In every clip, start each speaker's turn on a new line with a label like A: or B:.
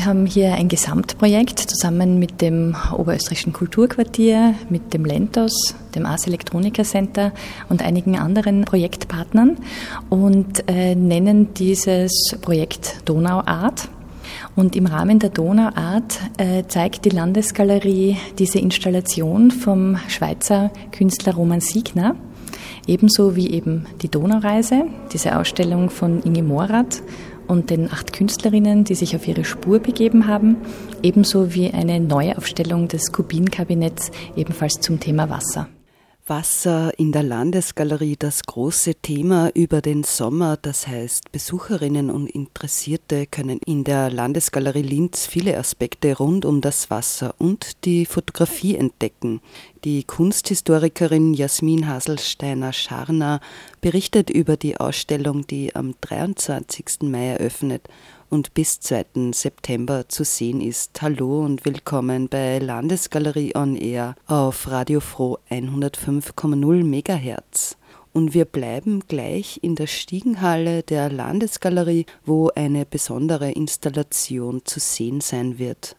A: Wir haben hier ein Gesamtprojekt zusammen mit dem Oberösterreichischen Kulturquartier, mit dem Lentos, dem Ars Electronica Center und einigen anderen Projektpartnern und äh, nennen dieses Projekt Donauart. Und im Rahmen der Donauart äh, zeigt die Landesgalerie diese Installation vom Schweizer Künstler Roman Siegner, ebenso wie eben die Donaureise, diese Ausstellung von Inge Morath und den acht Künstlerinnen, die sich auf ihre Spur begeben haben, ebenso wie eine Neuaufstellung des Kubinkabinetts ebenfalls zum Thema Wasser.
B: Wasser in der Landesgalerie das große Thema über den Sommer. Das heißt, Besucherinnen und Interessierte können in der Landesgalerie Linz viele Aspekte rund um das Wasser und die Fotografie entdecken. Die Kunsthistorikerin Jasmin Haselsteiner-Scharner berichtet über die Ausstellung, die am 23. Mai eröffnet und bis 2. September zu sehen ist. Hallo und willkommen bei Landesgalerie on Air auf Radio Froh 105,0 MHz. Und wir bleiben gleich in der Stiegenhalle der Landesgalerie, wo eine besondere Installation zu sehen sein wird.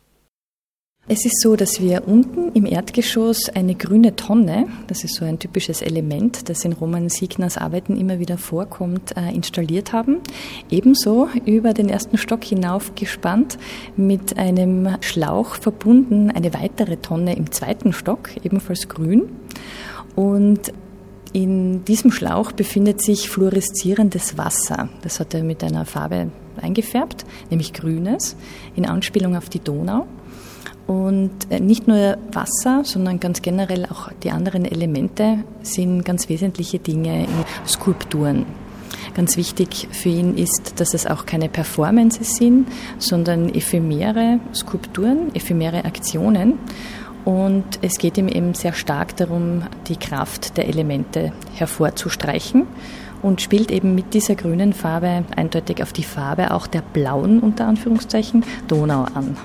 A: Es ist so, dass wir unten im Erdgeschoss eine grüne Tonne, das ist so ein typisches Element, das in Roman Siegners Arbeiten immer wieder vorkommt, äh, installiert haben. Ebenso über den ersten Stock hinauf gespannt, mit einem Schlauch verbunden, eine weitere Tonne im zweiten Stock, ebenfalls grün. Und in diesem Schlauch befindet sich fluoreszierendes Wasser. Das hat er mit einer Farbe eingefärbt, nämlich grünes, in Anspielung auf die Donau. Und äh, nicht nur Wasser, sondern ganz generell auch die anderen Elemente sind ganz wesentliche Dinge in Skulpturen. Ganz wichtig für ihn ist, dass es auch keine Performances sind, sondern ephemere Skulpturen, ephemere Aktionen. Und es geht ihm eben sehr stark darum, die Kraft der Elemente hervorzustreichen und spielt eben mit dieser grünen Farbe eindeutig auf die Farbe auch der blauen, unter Anführungszeichen, Donau an.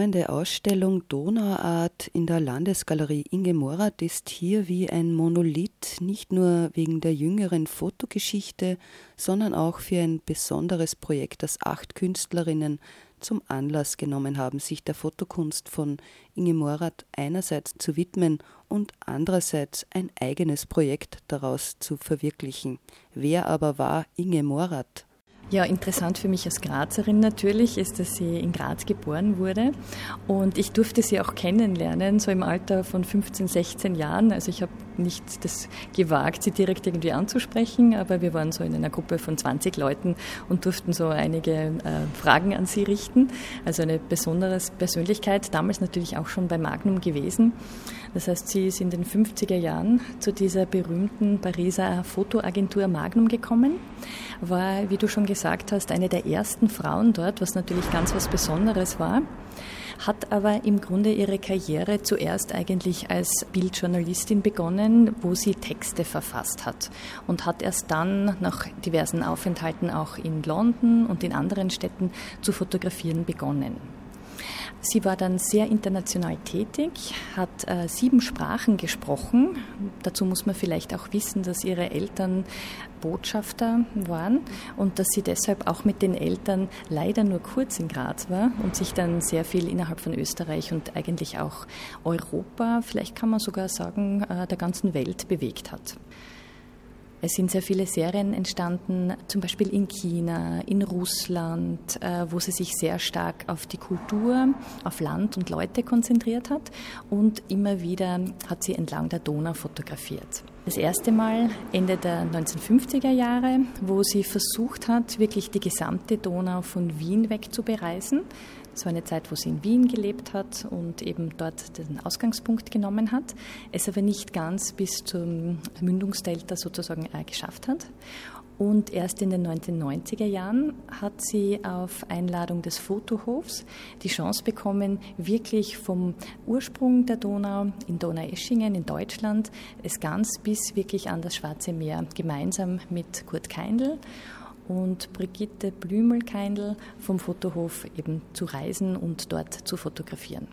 B: Kommende Ausstellung Donauart in der Landesgalerie Inge Morath ist hier wie ein Monolith, nicht nur wegen der jüngeren Fotogeschichte, sondern auch für ein besonderes Projekt, das acht Künstlerinnen zum Anlass genommen haben, sich der Fotokunst von Inge Morath einerseits zu widmen und andererseits ein eigenes Projekt daraus zu verwirklichen. Wer aber war Inge Morath?
A: Ja, interessant für mich als Grazerin natürlich ist, dass sie in Graz geboren wurde und ich durfte sie auch kennenlernen, so im Alter von 15, 16 Jahren. Also ich habe nicht das gewagt, sie direkt irgendwie anzusprechen, aber wir waren so in einer Gruppe von 20 Leuten und durften so einige äh, Fragen an sie richten. Also eine besondere Persönlichkeit, damals natürlich auch schon bei Magnum gewesen. Das heißt, sie ist in den 50er Jahren zu dieser berühmten Pariser Fotoagentur Magnum gekommen, war, wie du schon gesagt hast, eine der ersten Frauen dort, was natürlich ganz was Besonderes war hat aber im Grunde ihre Karriere zuerst eigentlich als Bildjournalistin begonnen, wo sie Texte verfasst hat und hat erst dann nach diversen Aufenthalten auch in London und in anderen Städten zu fotografieren begonnen. Sie war dann sehr international tätig, hat äh, sieben Sprachen gesprochen. Dazu muss man vielleicht auch wissen, dass ihre Eltern Botschafter waren und dass sie deshalb auch mit den Eltern leider nur kurz in Graz war und sich dann sehr viel innerhalb von Österreich und eigentlich auch Europa, vielleicht kann man sogar sagen, äh, der ganzen Welt bewegt hat. Es sind sehr viele Serien entstanden, zum Beispiel in China, in Russland, äh, wo sie sich sehr stark auf die Kultur, auf Land und Leute konzentriert hat und immer wieder hat sie entlang der Donau fotografiert. Das erste Mal Ende der 1950er Jahre, wo sie versucht hat, wirklich die gesamte Donau von Wien weg zu bereisen. Es war eine Zeit, wo sie in Wien gelebt hat und eben dort den Ausgangspunkt genommen hat, es aber nicht ganz bis zum Mündungsdelta sozusagen äh, geschafft hat. Und erst in den 1990er Jahren hat sie auf Einladung des Fotohofs die Chance bekommen, wirklich vom Ursprung der Donau in Donaueschingen in Deutschland es ganz bis wirklich an das Schwarze Meer gemeinsam mit Kurt Keindl und Brigitte Blümel-Keindl vom Fotohof eben zu reisen und dort zu fotografieren.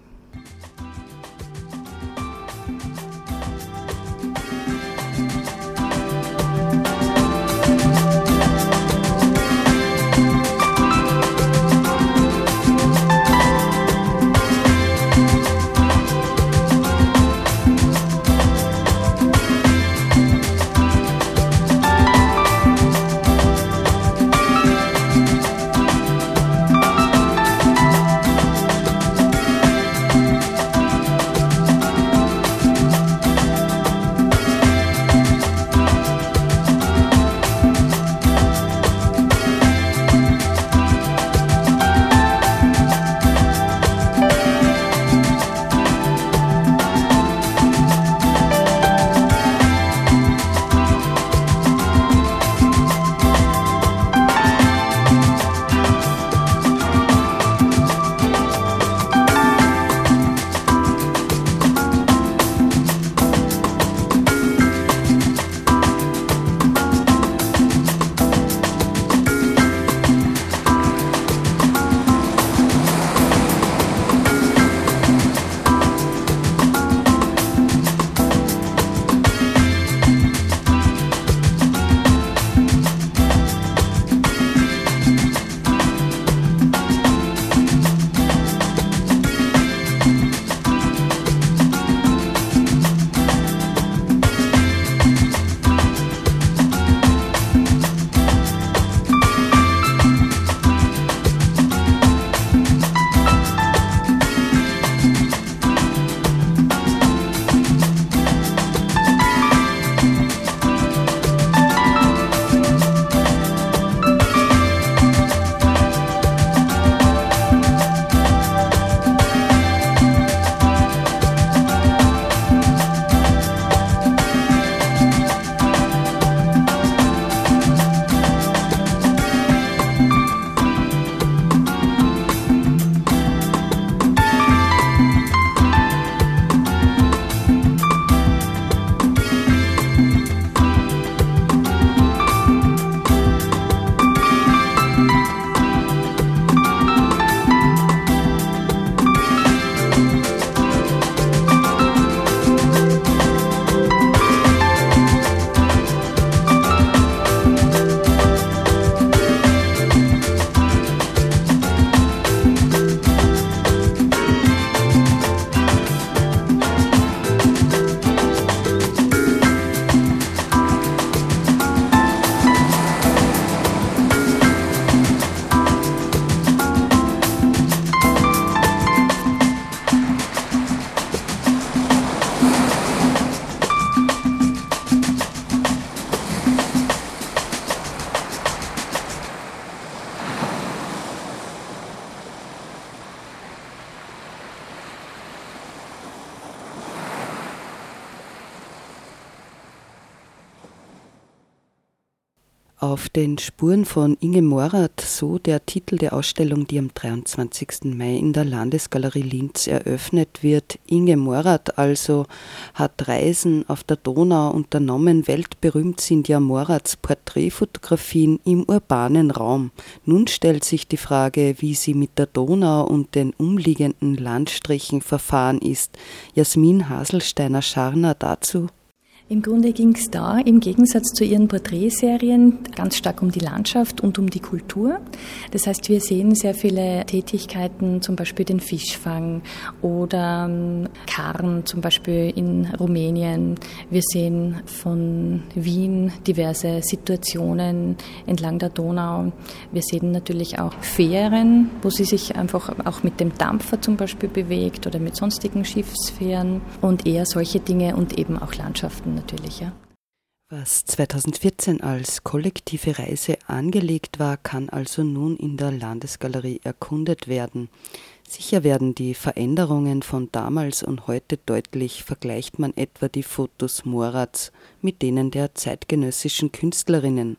B: Den Spuren von Inge Morath, so der Titel der Ausstellung, die am 23. Mai in der Landesgalerie Linz eröffnet wird. Inge Morath also hat Reisen auf der Donau unternommen. Weltberühmt sind ja Moraths Porträtfotografien im urbanen Raum. Nun stellt sich die Frage, wie sie mit der Donau und den umliegenden Landstrichen verfahren ist. Jasmin Haselsteiner-Scharner dazu
A: im Grunde ging es da im Gegensatz zu ihren Porträtserien ganz stark um die Landschaft und um die Kultur. Das heißt, wir sehen sehr viele Tätigkeiten, zum Beispiel den Fischfang oder ähm, Karren, zum Beispiel in Rumänien. Wir sehen von Wien diverse Situationen entlang der Donau. Wir sehen natürlich auch Fähren, wo sie sich einfach auch mit dem Dampfer zum Beispiel bewegt oder mit sonstigen Schiffsfähren und eher solche Dinge und eben auch Landschaften natürlich. Ja.
B: Was 2014 als kollektive Reise angelegt war, kann also nun in der Landesgalerie erkundet werden. Sicher werden die Veränderungen von damals und heute deutlich, vergleicht man etwa die Fotos Morats mit denen der zeitgenössischen Künstlerinnen.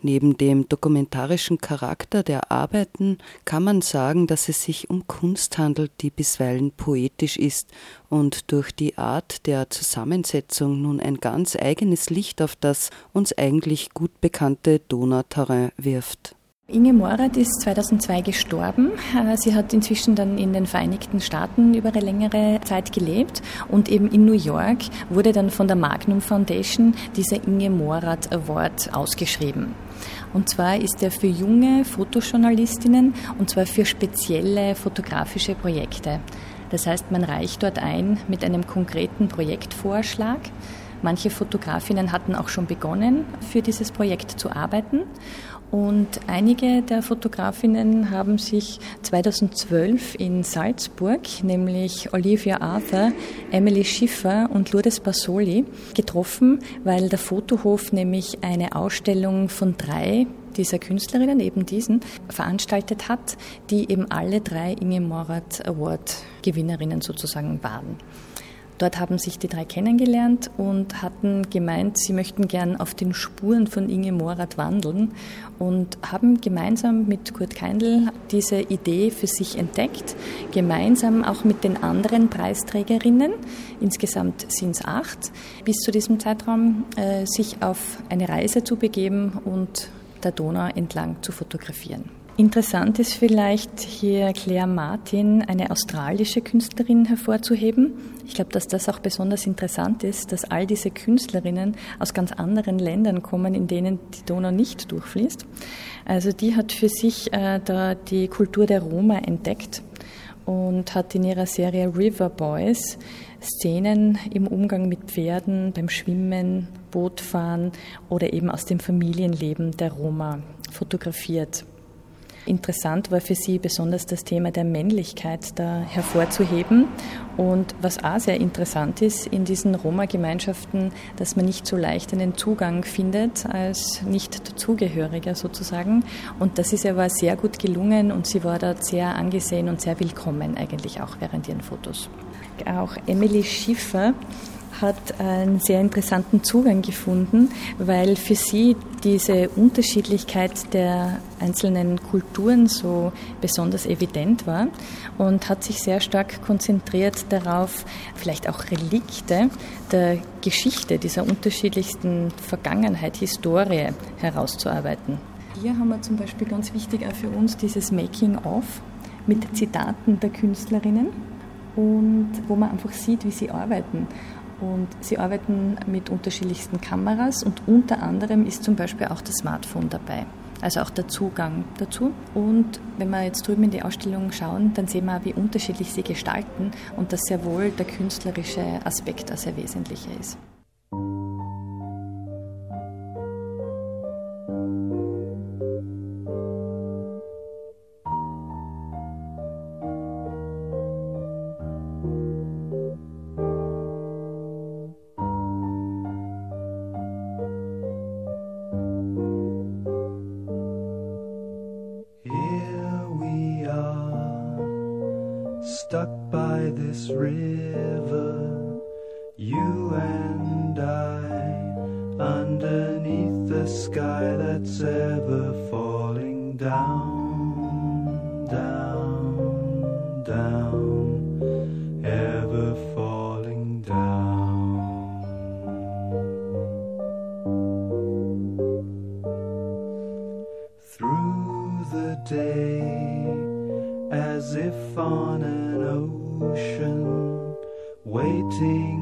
B: Neben dem dokumentarischen Charakter der Arbeiten kann man sagen, dass es sich um Kunst handelt, die bisweilen poetisch ist und durch die Art der Zusammensetzung nun ein ganz eigenes Licht auf das uns eigentlich gut bekannte Donauterrain wirft.
A: Inge Morath ist 2002 gestorben. Äh, sie hat inzwischen dann in den Vereinigten Staaten über eine längere Zeit gelebt und eben in New York wurde dann von der Magnum Foundation dieser Inge Morath Award ausgeschrieben. Und zwar ist er für junge Fotojournalistinnen und zwar für spezielle fotografische Projekte. Das heißt, man reicht dort ein mit einem konkreten Projektvorschlag. Manche Fotografinnen hatten auch schon begonnen, für dieses Projekt zu arbeiten. Und einige der Fotografinnen haben sich 2012 in Salzburg, nämlich Olivia Arthur, Emily Schiffer und Lourdes Basoli, getroffen, weil der Fotohof nämlich eine Ausstellung von drei dieser Künstlerinnen, eben diesen, veranstaltet hat, die eben alle drei Inge Morath Award Gewinnerinnen sozusagen waren. Dort haben sich die drei kennengelernt und hatten gemeint, sie möchten gern auf den Spuren von Inge Morath wandeln und haben gemeinsam mit Kurt Keindl diese Idee für sich entdeckt, gemeinsam auch mit den anderen Preisträgerinnen, insgesamt sind es acht, bis zu diesem Zeitraum äh, sich auf eine Reise zu begeben und der Donau entlang zu fotografieren. Interessant ist vielleicht hier Claire Martin, eine australische Künstlerin, hervorzuheben. Ich glaube, dass das auch besonders interessant ist, dass all diese Künstlerinnen aus ganz anderen Ländern kommen, in denen die Donau nicht durchfließt. Also die hat für sich äh, da die Kultur der Roma entdeckt und hat in ihrer Serie River Boys Szenen im Umgang mit Pferden, beim Schwimmen, Bootfahren oder eben aus dem Familienleben der Roma fotografiert. Interessant war für sie besonders das Thema der Männlichkeit da hervorzuheben. Und was auch sehr interessant ist in diesen Roma-Gemeinschaften, dass man nicht so leicht einen Zugang findet als Nicht-Zugehöriger sozusagen. Und das ist aber sehr gut gelungen und sie war dort sehr angesehen und sehr willkommen eigentlich auch während ihren Fotos. Auch Emily Schiffer hat einen sehr interessanten Zugang gefunden, weil für sie diese Unterschiedlichkeit der einzelnen Kulturen so besonders evident war und hat sich sehr stark konzentriert darauf, vielleicht auch Relikte der Geschichte dieser unterschiedlichsten Vergangenheit, Historie herauszuarbeiten. Hier haben wir zum Beispiel ganz wichtig auch für uns dieses Making-of mit Zitaten der Künstlerinnen und wo man einfach sieht, wie sie arbeiten. Und sie arbeiten mit unterschiedlichsten Kameras und unter anderem ist zum Beispiel auch das Smartphone dabei. Also auch der Zugang dazu. Und wenn wir jetzt drüben in die Ausstellung schauen, dann sehen wir, wie unterschiedlich sie gestalten und dass sehr wohl der künstlerische Aspekt ein sehr wesentlicher ist.
C: On an ocean, waiting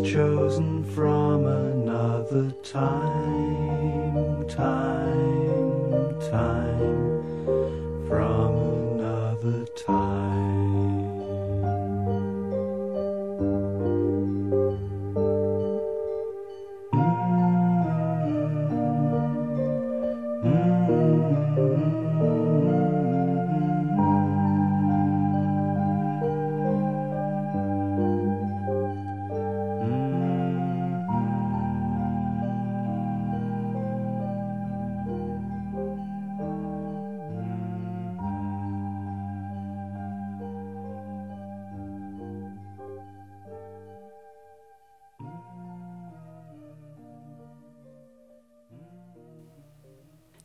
C: chosen.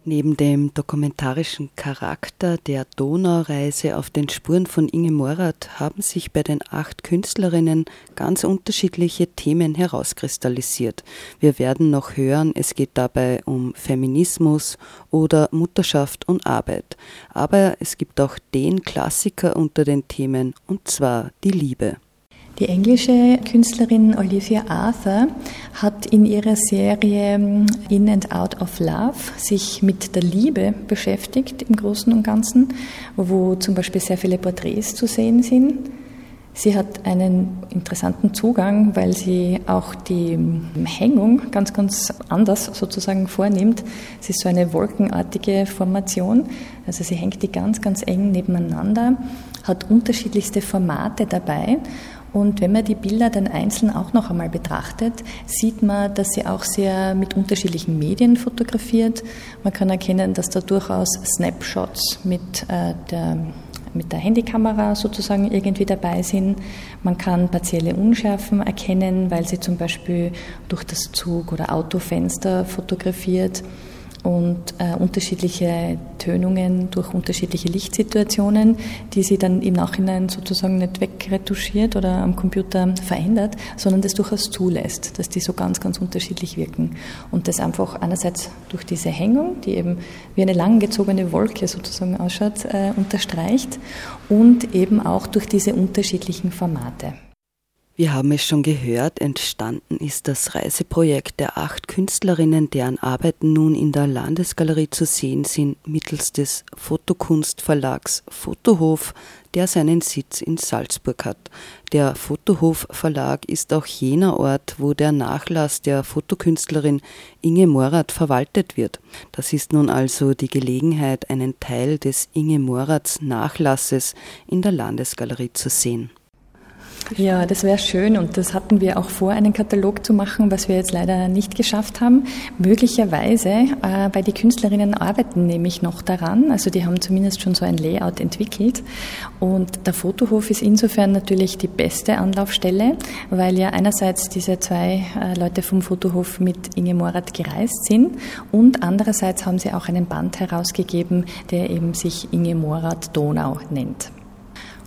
B: Neben dem dokumentarischen Charakter der Donaureise auf den Spuren von Inge Morath haben sich bei den acht Künstlerinnen ganz unterschiedliche Themen herauskristallisiert. Wir werden noch hören, es geht dabei um Feminismus oder Mutterschaft und Arbeit. Aber es gibt auch den Klassiker unter den Themen, und zwar die Liebe.
A: Die englische Künstlerin Olivia Arthur hat in ihrer Serie ähm, In and Out of Love sich mit der Liebe beschäftigt im Großen und Ganzen, wo zum Beispiel sehr viele Porträts zu sehen sind. Sie hat einen interessanten Zugang, weil sie auch die ähm, Hängung ganz, ganz anders sozusagen vornimmt. Es ist so eine wolkenartige Formation. Also sie hängt die ganz, ganz eng nebeneinander, hat unterschiedlichste Formate dabei und wenn man die Bilder dann einzeln auch noch einmal betrachtet, sieht man, dass sie auch sehr mit unterschiedlichen Medien fotografiert. Man kann erkennen, dass da durchaus Snapshots mit äh, der mit der Handykamera sozusagen irgendwie dabei sind. Man kann partielle Unschärfen erkennen, weil sie zum Beispiel durch das Zug- oder Autofenster fotografiert und äh, unterschiedliche Tönungen durch unterschiedliche Lichtsituationen, die sie dann im Nachhinein sozusagen nicht wegretuschiert oder am Computer verändert, sondern das durchaus zulässt, dass die so ganz, ganz unterschiedlich wirken. Und das einfach einerseits durch diese Hängung, die eben wie eine langgezogene Wolke sozusagen ausschaut, äh, unterstreicht und eben auch durch diese unterschiedlichen Formate.
B: Wir haben es schon gehört, entstanden ist das Reiseprojekt der acht Künstlerinnen, deren Arbeiten nun in der Landesgalerie zu sehen sind, mittels des Fotokunstverlags Fotohof, der seinen Sitz in Salzburg hat. Der Fotohof Verlag ist auch jener Ort, wo der Nachlass der Fotokünstlerin Inge Morath verwaltet wird. Das ist nun also die Gelegenheit, einen Teil des Inge Moraths Nachlasses in der Landesgalerie zu sehen.
A: Ja, das wäre schön und das hatten wir auch vor, einen Katalog zu machen, was wir jetzt leider nicht geschafft haben. Möglicherweise, äh, weil die Künstlerinnen arbeiten nämlich noch daran, also die haben zumindest schon so ein Layout entwickelt und der Fotohof ist insofern natürlich die beste Anlaufstelle, weil ja einerseits diese zwei äh, Leute vom Fotohof mit Inge Morath gereist sind und andererseits haben sie auch einen Band herausgegeben, der eben sich Inge Morath Donau nennt.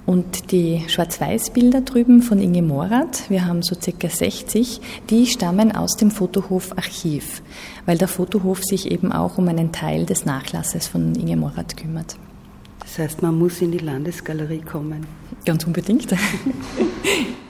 A: Und die Schwarz-Weiß-Bilder drüben von Inge Morath, wir haben so circa 60, die stammen aus dem Fotohof Archiv, weil der Fotohof sich eben auch um einen Teil des Nachlasses von Inge Morath kümmert.
B: Das heißt, man muss in die Landesgalerie kommen.
A: Ganz unbedingt.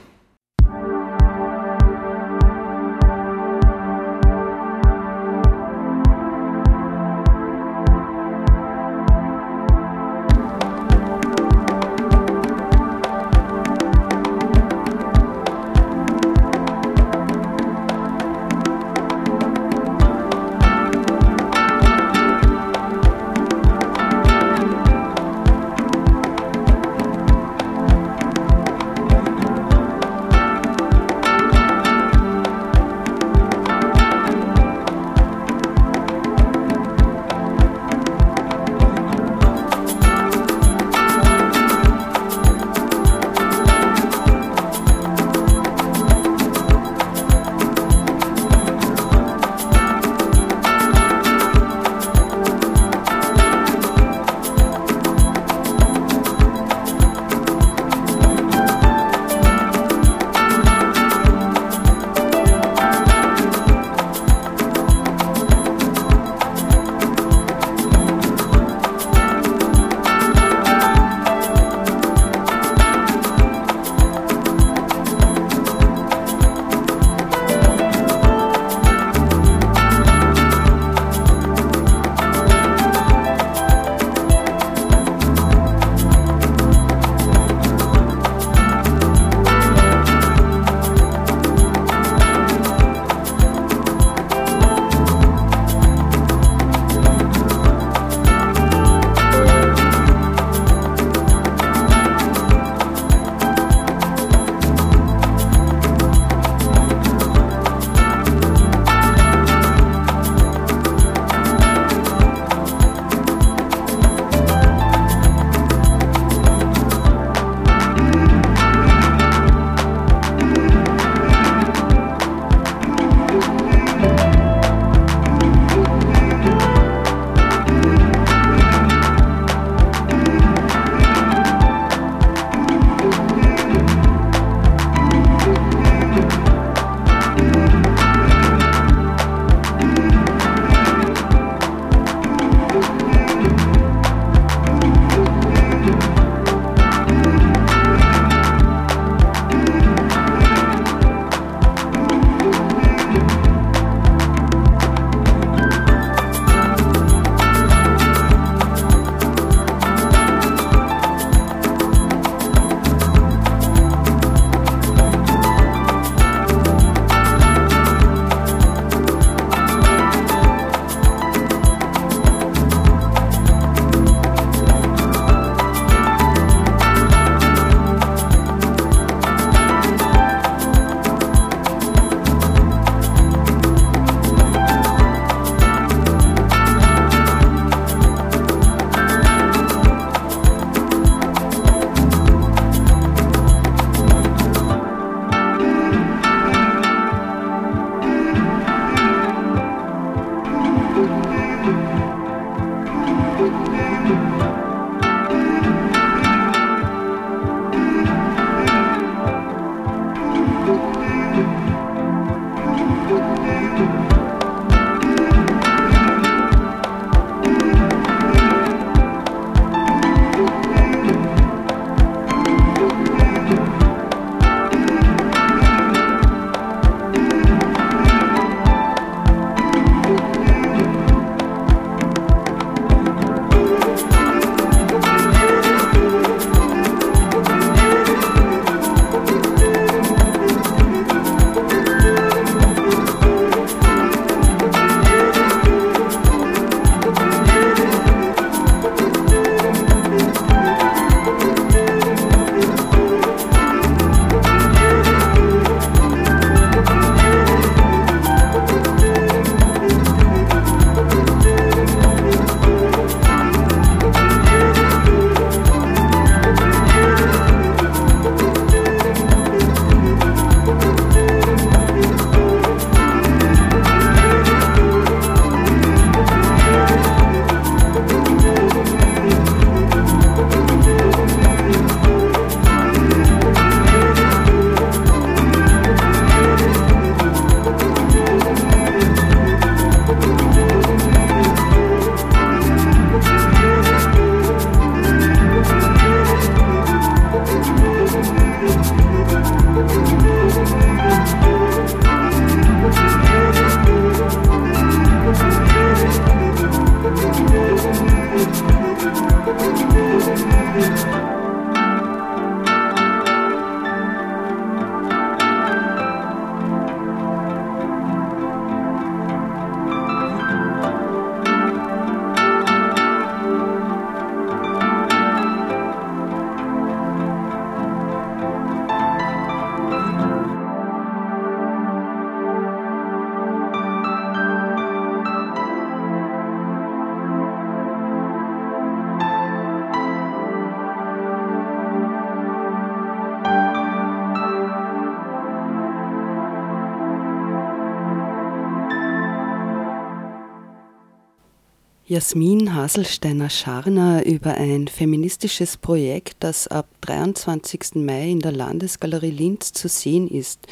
B: Jasmin Haselsteiner-Scharner über ein feministisches Projekt, das ab 23. Mai in der Landesgalerie Linz zu sehen ist.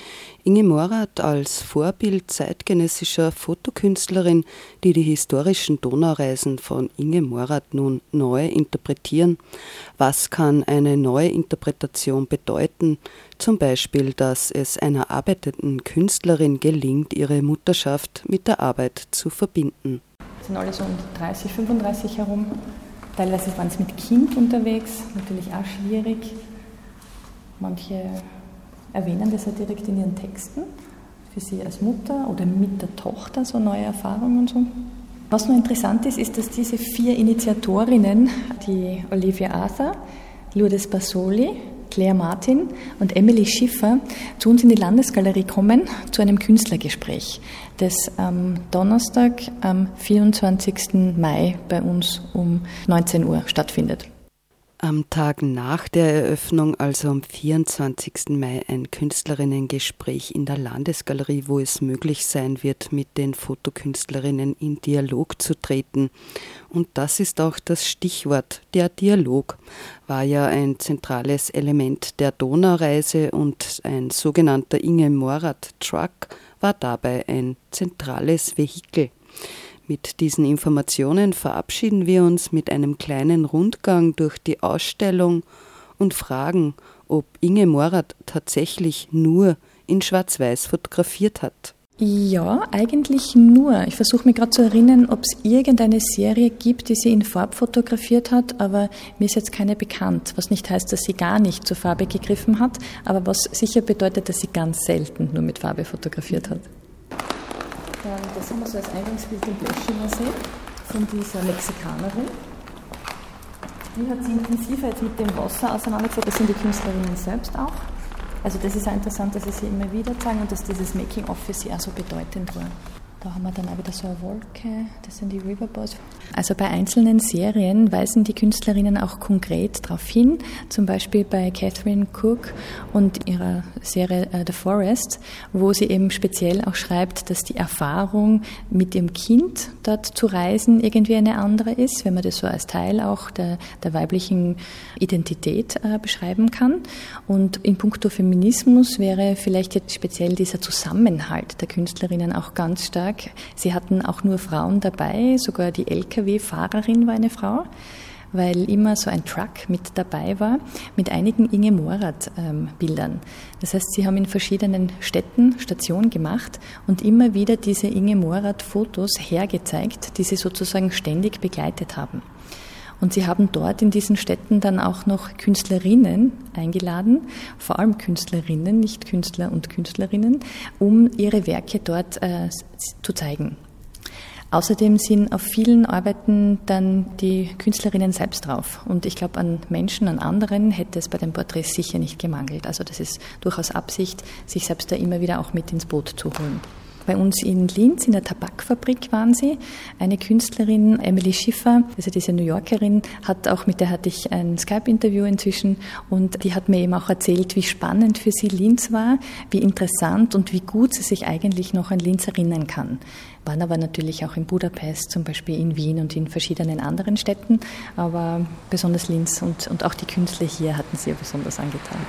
B: Inge Morath als Vorbild zeitgenössischer Fotokünstlerin, die die historischen Donaureisen von Inge Morath nun neu interpretieren. Was kann eine neue Interpretation bedeuten? Zum Beispiel, dass es einer arbeitenden Künstlerin gelingt, ihre Mutterschaft mit der Arbeit zu verbinden
A: sind alle so um 30, 35 herum. Teilweise waren sie mit Kind unterwegs, natürlich auch schwierig. Manche erwähnen das ja direkt in ihren Texten, für sie als Mutter oder mit der Tochter so neue Erfahrungen und so. Was nur interessant ist, ist, dass diese vier Initiatorinnen, die Olivia Arthur, Lourdes Basoli, Claire Martin und Emily Schiffer zu uns in die Landesgalerie kommen zu einem Künstlergespräch, das am Donnerstag, am 24. Mai bei uns um 19 Uhr stattfindet.
B: Am Tag nach der Eröffnung, also am 24. Mai, ein Künstlerinnengespräch in der Landesgalerie, wo es möglich sein wird, mit den Fotokünstlerinnen in Dialog zu treten. Und das ist auch das Stichwort. Der Dialog war ja ein zentrales Element der Donaureise und ein sogenannter Inge Morath Truck war dabei ein zentrales Vehikel. Mit diesen Informationen verabschieden wir uns mit einem kleinen Rundgang durch die Ausstellung und fragen, ob Inge Morath tatsächlich nur in Schwarz-Weiß fotografiert hat.
A: Ja, eigentlich nur. Ich versuche mich gerade zu erinnern, ob es irgendeine Serie gibt, die sie in Farb fotografiert hat, aber mir ist jetzt keine bekannt. Was nicht heißt, dass sie gar nicht zur Farbe gegriffen hat, aber was sicher bedeutet, dass sie ganz selten nur mit Farbe fotografiert hat. Das haben wir so als Eingangsbild im Blöschinger See von dieser Mexikanerin. Die hat sich intensiver jetzt mit dem Wasser auseinandergesetzt, das sind die Künstlerinnen selbst auch. Also das ist auch interessant, dass sie sie immer wieder zeigen und dass dieses Making-of für sie auch so bedeutend war. Da haben wir dann auch wieder so eine Wolke, das sind die Riverboards. Also bei einzelnen Serien weisen die Künstlerinnen auch konkret darauf hin, zum Beispiel bei Catherine Cook und ihrer Serie uh, The Forest, wo sie eben speziell auch schreibt, dass die Erfahrung mit ihrem Kind dort zu reisen irgendwie eine andere ist, wenn man das so als Teil auch der, der weiblichen Identität äh, beschreiben kann. Und in puncto Feminismus wäre vielleicht jetzt speziell dieser Zusammenhalt der Künstlerinnen auch ganz stark Tag. Sie hatten auch nur Frauen dabei, sogar die Lkw-Fahrerin war eine Frau, weil immer so ein Truck mit dabei war, mit einigen Inge Morath-Bildern. Ähm, das heißt, sie haben in verschiedenen Städten Station gemacht und immer wieder diese Inge Morath-Fotos hergezeigt, die sie sozusagen ständig begleitet haben. Und sie haben dort in diesen Städten dann auch noch Künstlerinnen eingeladen, vor allem Künstlerinnen, nicht Künstler und Künstlerinnen, um ihre Werke dort äh, zu zeigen. Außerdem sind auf vielen Arbeiten dann die Künstlerinnen selbst drauf. Und ich glaube, an Menschen, an anderen hätte es bei den Porträts sicher nicht gemangelt. Also das ist durchaus Absicht, sich selbst da immer wieder auch mit ins Boot zu holen. Bei uns in Linz in der Tabakfabrik waren sie. Eine Künstlerin, Emily Schiffer, also diese New Yorkerin, hat auch mit der hatte ich ein Skype-Interview inzwischen und die hat mir eben auch erzählt, wie spannend für sie Linz war, wie interessant und wie gut sie sich eigentlich noch an Linz erinnern kann. Waren aber natürlich auch in Budapest, zum Beispiel in Wien und in verschiedenen anderen Städten, aber besonders Linz und, und auch die Künstler hier hatten sie ja besonders angetan.